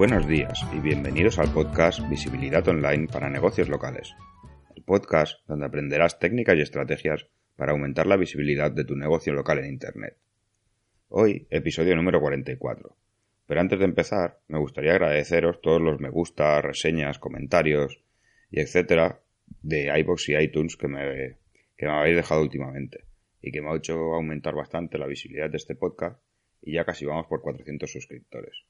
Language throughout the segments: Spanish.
Buenos días y bienvenidos al podcast Visibilidad Online para Negocios Locales. El podcast donde aprenderás técnicas y estrategias para aumentar la visibilidad de tu negocio local en Internet. Hoy, episodio número 44. Pero antes de empezar, me gustaría agradeceros todos los me gusta, reseñas, comentarios y etcétera de iBox y iTunes que me, que me habéis dejado últimamente y que me ha hecho aumentar bastante la visibilidad de este podcast y ya casi vamos por 400 suscriptores.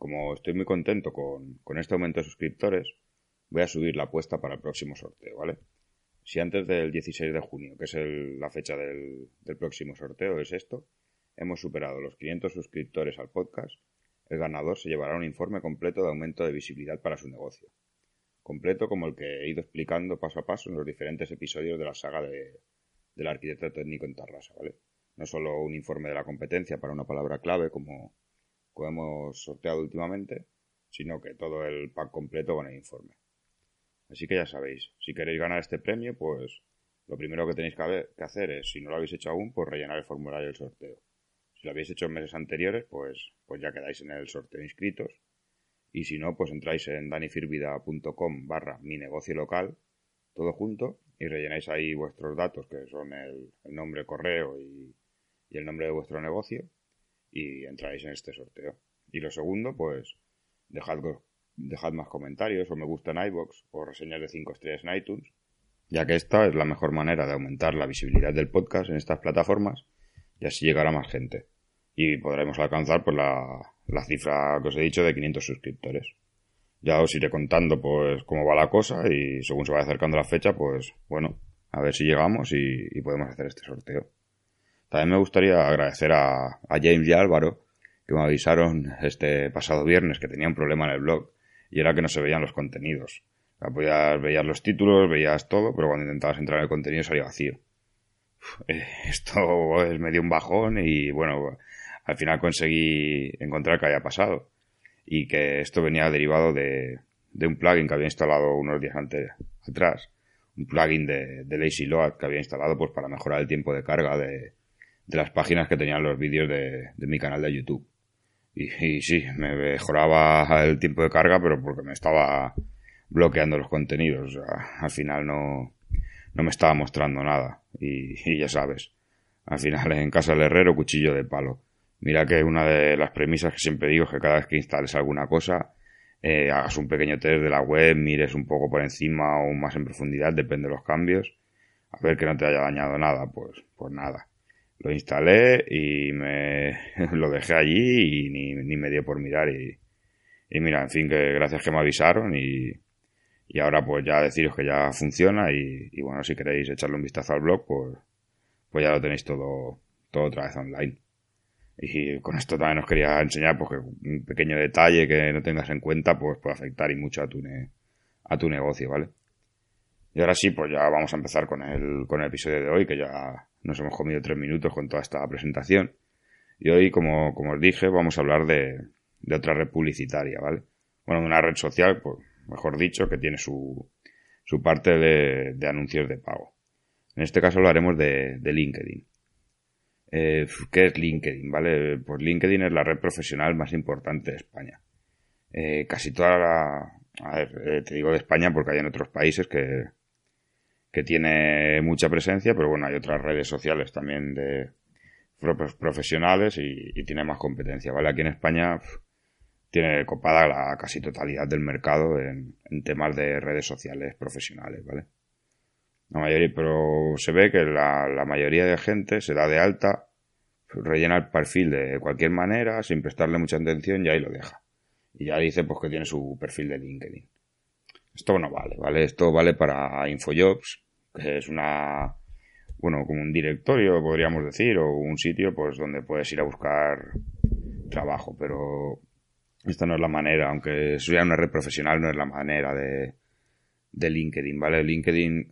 Como estoy muy contento con, este aumento de suscriptores, voy a subir la apuesta para el próximo sorteo, ¿vale? Si antes del 16 de junio, que es la fecha del, próximo sorteo, es esto, hemos superado los 500 suscriptores al podcast, el ganador se llevará un informe completo de aumento de visibilidad para su negocio. Completo como el que he ido explicando paso a paso en los diferentes episodios de la saga de, del arquitecto técnico en Tarrasa, ¿vale? No solo un informe de la competencia para una palabra clave como, como hemos sorteado últimamente, sino que todo el pack completo con el informe. Así que ya sabéis, si queréis ganar este premio, pues lo primero que tenéis que hacer es, si no lo habéis hecho aún, pues rellenar el formulario del sorteo. Si lo habéis hecho en meses anteriores, pues, pues ya quedáis en el sorteo inscritos. Y si no, pues entráis en danifirvida.com barra mi negocio local, todo junto, y rellenáis ahí vuestros datos, que son el, nombre, correo y, y el nombre de vuestro negocio, y entráis en este sorteo. Y lo segundo, pues dejad dejad más comentarios o me gusta en iBox o reseñas de 5 estrellas en iTunes, ya que esta es la mejor manera de aumentar la visibilidad del podcast en estas plataformas y así llegará más gente. Y podremos alcanzar pues la, la cifra que os he dicho de 500 suscriptores. Ya os iré contando pues cómo va la cosa y según se vaya acercando la fecha, pues bueno, a ver si llegamos y, y podemos hacer este sorteo. También me gustaría agradecer a, James y Álvaro que me avisaron este pasado viernes que tenía un problema en el blog y era que no se veían los contenidos. podías, veías los títulos, veías todo, pero cuando intentabas entrar en el contenido salía vacío. Eh, esto me dio un bajón y bueno, al final conseguí encontrar qué había pasado y que esto venía derivado de, de un plugin que había instalado unos días antes atrás, un plugin de, de Lazy Load que había instalado pues para mejorar el tiempo de carga de, de las páginas que tenían los vídeos de, mi canal de YouTube. Y, sí, me mejoraba el tiempo de carga, pero porque me estaba bloqueando los contenidos. al final no, no me estaba mostrando nada. Y, ya sabes, al final en casa del herrero, cuchillo de palo. Mira que una de las premisas que siempre digo es que cada vez que instales alguna cosa, eh, hagas un pequeño test de la web, mires un poco por encima o más en profundidad, depende de los cambios, a ver que no te haya dañado nada, pues, pues nada lo instalé y me lo dejé allí y ni, ni me dio por mirar y, mira, en fin, que gracias que me avisaron y, y ahora pues ya deciros que ya funciona y, bueno, si queréis echarle un vistazo al blog, pues, pues ya lo tenéis todo, todo otra vez online. Y con esto también os quería enseñar porque un pequeño detalle que no tengas en cuenta pues puede afectar y mucho a tu, a tu negocio, ¿vale? Y ahora sí, pues ya vamos a empezar con el, con el episodio de hoy, que ya nos hemos comido tres minutos con toda esta presentación. Y hoy, como, como os dije, vamos a hablar de, de otra red publicitaria, ¿vale? Bueno, de una red social, pues, mejor dicho, que tiene su, su parte de, anuncios de pago. En este caso hablaremos de, de LinkedIn. Eh, ¿Qué es LinkedIn? ¿Vale? Pues LinkedIn es la red profesional más importante de España. Eh, casi toda la... A ver, eh, te digo de España porque hay en otros países que, que tiene mucha presencia, pero bueno, hay otras redes sociales también de profesionales y, tiene más competencia, ¿vale? Aquí en España tiene copada la casi totalidad del mercado en, temas de redes sociales profesionales, ¿vale? La mayoría, pero se ve que la, la mayoría de gente se da de alta, rellena el perfil de cualquier manera, sin prestarle mucha atención y ahí lo deja. Y ya dice pues que tiene su perfil de LinkedIn. Esto no vale, ¿vale? Esto vale para Infojobs, que es una, bueno, como un directorio, podríamos decir, o un sitio, pues donde puedes ir a buscar trabajo, pero esta no es la manera, aunque sea una red profesional, no es la manera de, de LinkedIn, ¿vale? LinkedIn,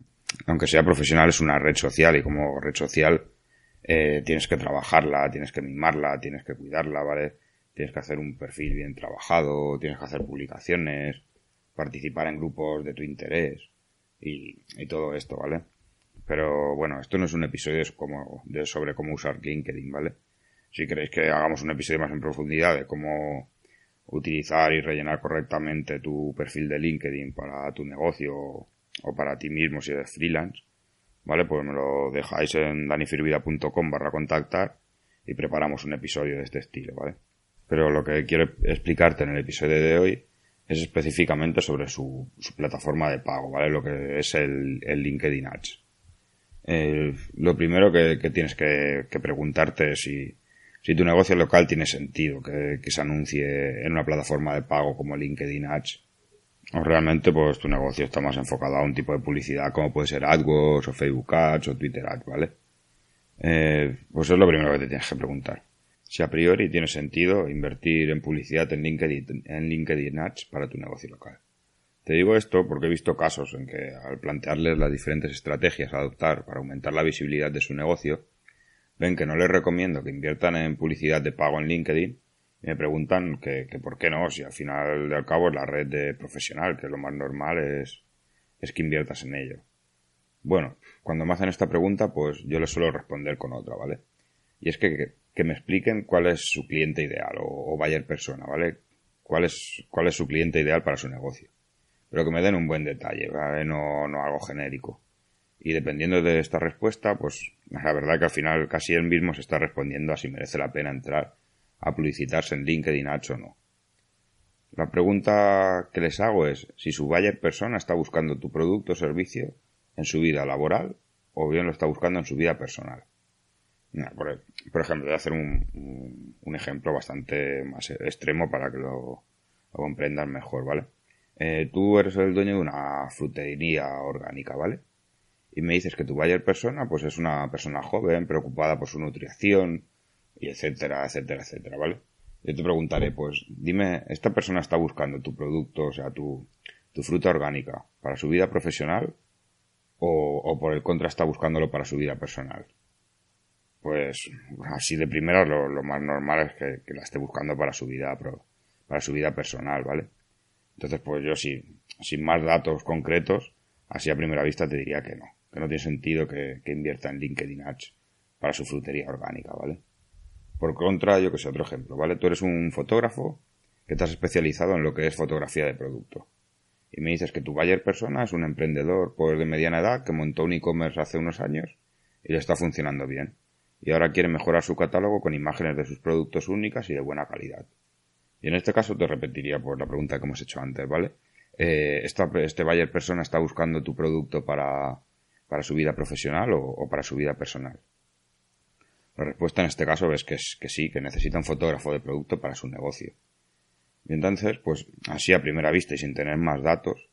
aunque sea profesional, es una red social y como red social eh, tienes que trabajarla, tienes que mimarla, tienes que cuidarla, ¿vale? Tienes que hacer un perfil bien trabajado, tienes que hacer publicaciones, participar en grupos de tu interés y, todo esto, ¿vale? Pero bueno, esto no es un episodio como, de, sobre cómo usar LinkedIn, ¿vale? Si queréis que hagamos un episodio más en profundidad de cómo utilizar y rellenar correctamente tu perfil de LinkedIn para tu negocio o para ti mismo si eres freelance, ¿vale? Pues me lo dejáis en danifirvida.com barra contactar y preparamos un episodio de este estilo, ¿vale? Pero lo que quiero explicarte en el episodio de hoy es específicamente sobre su, plataforma de pago, ¿vale? Lo que es el, LinkedIn Ads. lo primero que, tienes que, preguntarte es si, tu negocio local tiene sentido que, que se anuncie en una plataforma de pago como LinkedIn Ads o realmente pues tu negocio está más enfocado a un tipo de publicidad como puede ser AdWords o Facebook Ads o Twitter Ads, ¿vale? Eh, pues es lo primero que te tienes que preguntar. Si a priori tiene sentido invertir en publicidad en LinkedIn, en LinkedIn Ads para tu negocio local. Te digo esto porque he visto casos en que al plantearles las diferentes estrategias a adoptar para aumentar la visibilidad de su negocio, ven que no les recomiendo que inviertan en publicidad de pago en LinkedIn me preguntan que, que, por qué no, si al final de al cabo es la red de profesional, que lo más normal es, es que inviertas en ello. Bueno, cuando me hacen esta pregunta, pues yo les suelo responder con otra, ¿vale? Y es que, que, me expliquen cuál es su cliente ideal o, o buyer persona, ¿vale? Cuál es, cuál es su cliente ideal para su negocio. Pero que me den un buen detalle, ¿vale? No, no algo genérico. Y dependiendo de esta respuesta, pues la verdad que al final casi él mismo se está respondiendo a si merece la pena entrar a publicitarse en LinkedIn Ads o no. La pregunta que les hago es si su buyer persona está buscando tu producto o servicio en su vida laboral o bien lo está buscando en su vida personal. Por, ejemplo, voy a hacer un, ejemplo bastante más extremo para que lo, comprendan mejor, ¿vale? Eh, tú eres el dueño de una frutería orgánica, ¿vale? Y me dices que tu buyer persona, pues es una persona joven, preocupada por su nutrición, y etcétera, etcétera, etcétera, ¿vale? Yo te preguntaré, pues, dime, ¿esta persona está buscando tu producto, o sea, tu, tu fruta orgánica, para su vida profesional o, o por el contra está buscándolo para su vida personal? Pues, así de primera lo, lo más normal es que, que, la esté buscando para su vida, para su vida personal, ¿vale? Entonces, pues yo sí, sin más datos concretos, así a primera vista te diría que no, que no tiene sentido que, que invierta en LinkedIn Ads para su frutería orgánica, ¿vale? Por contra, yo que sé, otro ejemplo, ¿vale? Tú eres un fotógrafo que has especializado en lo que es fotografía de producto. Y me dices que tu buyer persona es un emprendedor pues, de mediana edad que montó un e-commerce hace unos años y le está funcionando bien. Y ahora quiere mejorar su catálogo con imágenes de sus productos únicas y de buena calidad. Y en este caso te repetiría pues la pregunta que hemos hecho antes, ¿vale? Eh, esta, este buyer persona está buscando tu producto para, para su vida profesional o para su vida personal. La respuesta en este caso es que, es que sí, que necesita un fotógrafo de producto para su negocio. Y entonces, pues así a primera vista y sin tener más datos,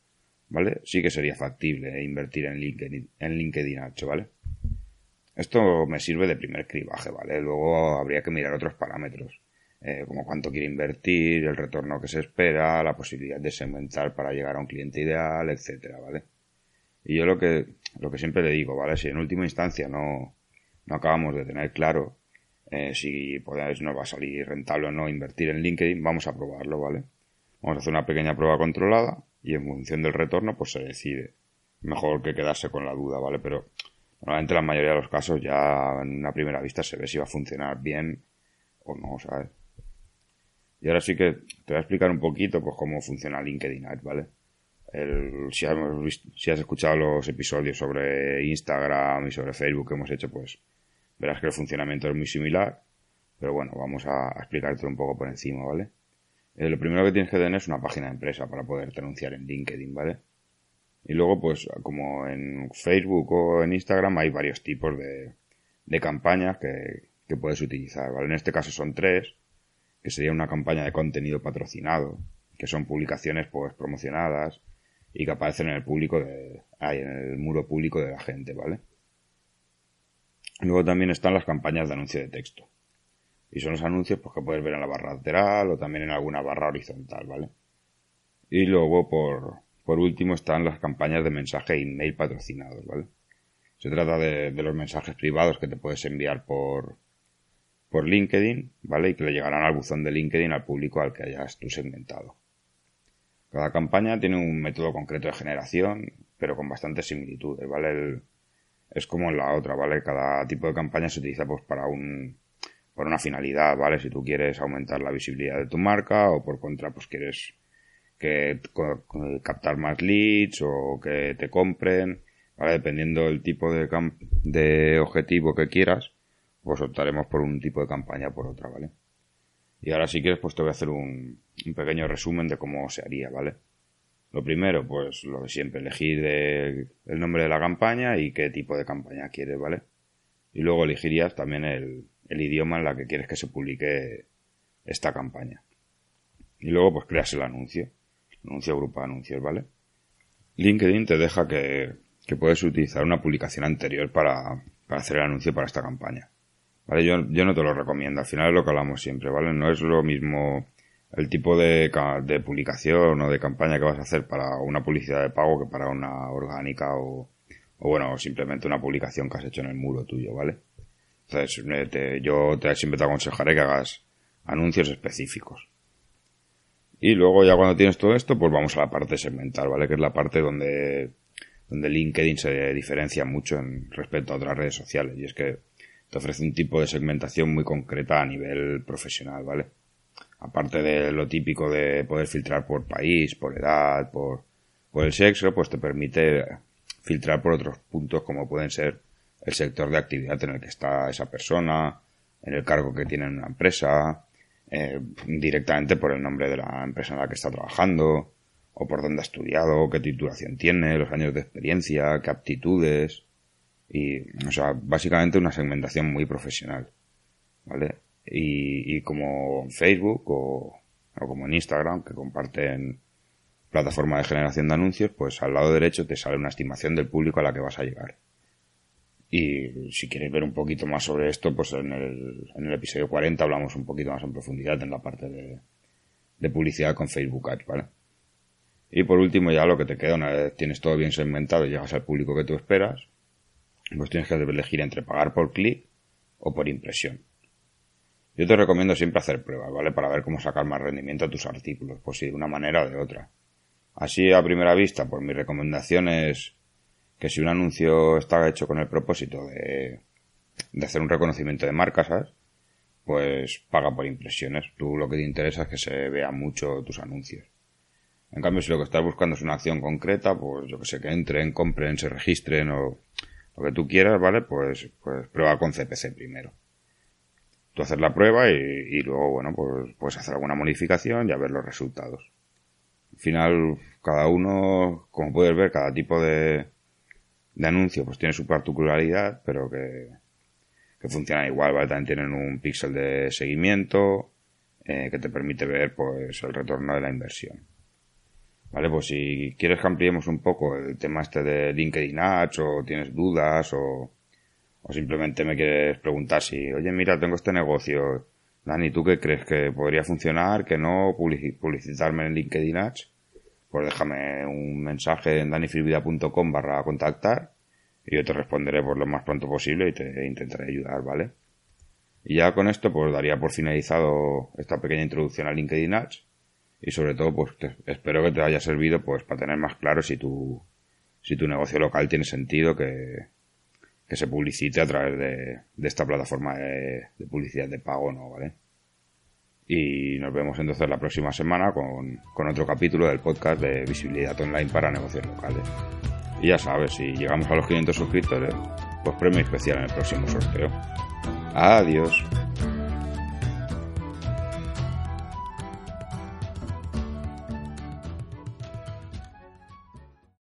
¿vale? Sí que sería factible invertir en LinkedIn, en LinkedIn ¿vale? Esto me sirve de primer cribaje, ¿vale? Luego habría que mirar otros parámetros, eh, como cuánto quiere invertir, el retorno que se espera, la posibilidad de segmentar para llegar a un cliente ideal, etcétera, ¿vale? Y yo lo que, lo que siempre le digo, ¿vale? Si en última instancia no, no acabamos de tener claro eh, si podéis, nos va a salir rentable o no invertir en LinkedIn, vamos a probarlo, ¿vale? Vamos a hacer una pequeña prueba controlada y en función del retorno pues se decide. Mejor que quedarse con la duda, ¿vale? Pero normalmente en la mayoría de los casos ya en una primera vista se ve si va a funcionar bien o no, ¿sabes? Y ahora sí que te voy a explicar un poquito pues cómo funciona LinkedIn Ads, ¿vale? Si, has escuchado los episodios sobre Instagram y sobre Facebook que hemos hecho, pues verás que el funcionamiento es muy similar, pero bueno, vamos a, explicarte un poco por encima, ¿vale? Eh, lo primero que tienes que tener es una página de empresa para poderte anunciar en LinkedIn, ¿vale? Y luego, pues, como en Facebook o en Instagram hay varios tipos de, de campañas que, que puedes utilizar, ¿vale? En este caso son tres, que sería una campaña de contenido patrocinado, que son publicaciones, pues, promocionadas y que aparecen en el público de, en el muro público de la gente, ¿vale? Luego también están las campañas de anuncio de texto. Y son los anuncios pues, que puedes ver en la barra lateral o también en alguna barra horizontal, ¿vale? Y luego, por, por último, están las campañas de mensaje e email patrocinados, ¿vale? Se trata de, los mensajes privados que te puedes enviar por, por LinkedIn, ¿vale? Y que le llegarán al buzón de LinkedIn al público al que hayas tú segmentado. Cada campaña tiene un método concreto de generación, pero con bastantes similitudes, ¿vale? es como en la otra, ¿vale? Cada tipo de campaña se utiliza pues para un por una finalidad, ¿vale? Si tú quieres aumentar la visibilidad de tu marca o por contra pues quieres que captar más leads o que te compren, ¿vale? Dependiendo del tipo de, de objetivo que quieras, pues optaremos por un tipo de campaña por otra, ¿vale? Y ahora si quieres, pues te voy a hacer un, pequeño resumen de cómo se haría, ¿vale? Lo primero, pues lo de siempre, elegir el nombre de la campaña y qué tipo de campaña quieres, ¿vale? Y luego elegirías también el, el idioma en la que quieres que se publique esta campaña. Y luego pues creas el anuncio. Anuncio, grupo de anuncios, ¿vale? LinkedIn te deja que, que puedes utilizar una publicación anterior para, para hacer el anuncio para esta campaña. ¿Vale? Yo, yo no te lo recomiendo. Al final es lo que hablamos siempre, ¿vale? No es lo mismo el tipo de, de publicación o de campaña que vas a hacer para una publicidad de pago que para una orgánica o, o bueno, simplemente una publicación que has hecho en el muro tuyo, ¿vale? Entonces, eh, yo te, siempre te aconsejaré que hagas anuncios específicos. Y luego ya cuando tienes todo esto, pues vamos a la parte segmental, ¿vale? Que es la parte donde, donde LinkedIn se diferencia mucho en respecto a otras redes sociales. Y es que te ofrece un tipo de segmentación muy concreta a nivel profesional, ¿vale? Aparte de lo típico de poder filtrar por país, por edad, por, por el sexo, pues te permite filtrar por otros puntos como pueden ser el sector de actividad en el que está esa persona, en el cargo que tiene en una empresa, eh, directamente por el nombre de la empresa en la que está trabajando, o por dónde ha estudiado, qué titulación tiene, los años de experiencia, qué aptitudes, y, o sea, básicamente una segmentación muy profesional, ¿vale? Y, y como en Facebook o, o como en Instagram, que comparten plataforma de generación de anuncios, pues al lado derecho te sale una estimación del público a la que vas a llegar. Y si quieres ver un poquito más sobre esto, pues en el, en el episodio 40 hablamos un poquito más en profundidad en la parte de, de publicidad con Facebook Ads, ¿vale? Y por último ya lo que te queda, una vez tienes todo bien segmentado y llegas al público que tú esperas, pues tienes que elegir entre pagar por clic o por impresión. Yo te recomiendo siempre hacer pruebas, ¿vale? Para ver cómo sacar más rendimiento a tus artículos, pues sí, de una manera o de otra. Así a primera vista, pues mi recomendación es que si un anuncio está hecho con el propósito de, de hacer un reconocimiento de marca, ¿sabes? Pues paga por impresiones. Tú lo que te interesa es que se vean mucho tus anuncios. En cambio, si lo que estás buscando es una acción concreta, pues yo que sé, que entren, compren, se registren o lo que tú quieras, ¿vale? Pues, pues prueba con CPC primero. Tú haces la prueba y, y luego, bueno, pues puedes hacer alguna modificación y a ver los resultados. Al final, cada uno, como puedes ver, cada tipo de, de anuncio pues tiene su particularidad, pero que, que funciona igual, ¿vale? También tienen un píxel de seguimiento eh, que te permite ver pues el retorno de la inversión. Vale, pues si quieres que ampliemos un poco el tema este de LinkedIn Ads o tienes dudas o, o simplemente me quieres preguntar si, oye, mira, tengo este negocio, Dani, ¿tú qué crees que podría funcionar, que no, publicitarme en LinkedIn Ads? Pues déjame un mensaje en danifrivida.com barra contactar y yo te responderé por lo más pronto posible y te intentaré ayudar, ¿vale? Y ya con esto pues daría por finalizado esta pequeña introducción a LinkedIn Ads y sobre todo pues espero que te haya servido pues para tener más claro si tu si tu negocio local tiene sentido que, que se publicite a través de, de esta plataforma de, de publicidad de pago no, ¿vale? Y nos vemos entonces la próxima semana con, con otro capítulo del podcast de visibilidad online para negocios locales. Y ya sabes, si llegamos a los 500 suscriptores, pues premio especial en el próximo sorteo. Adiós.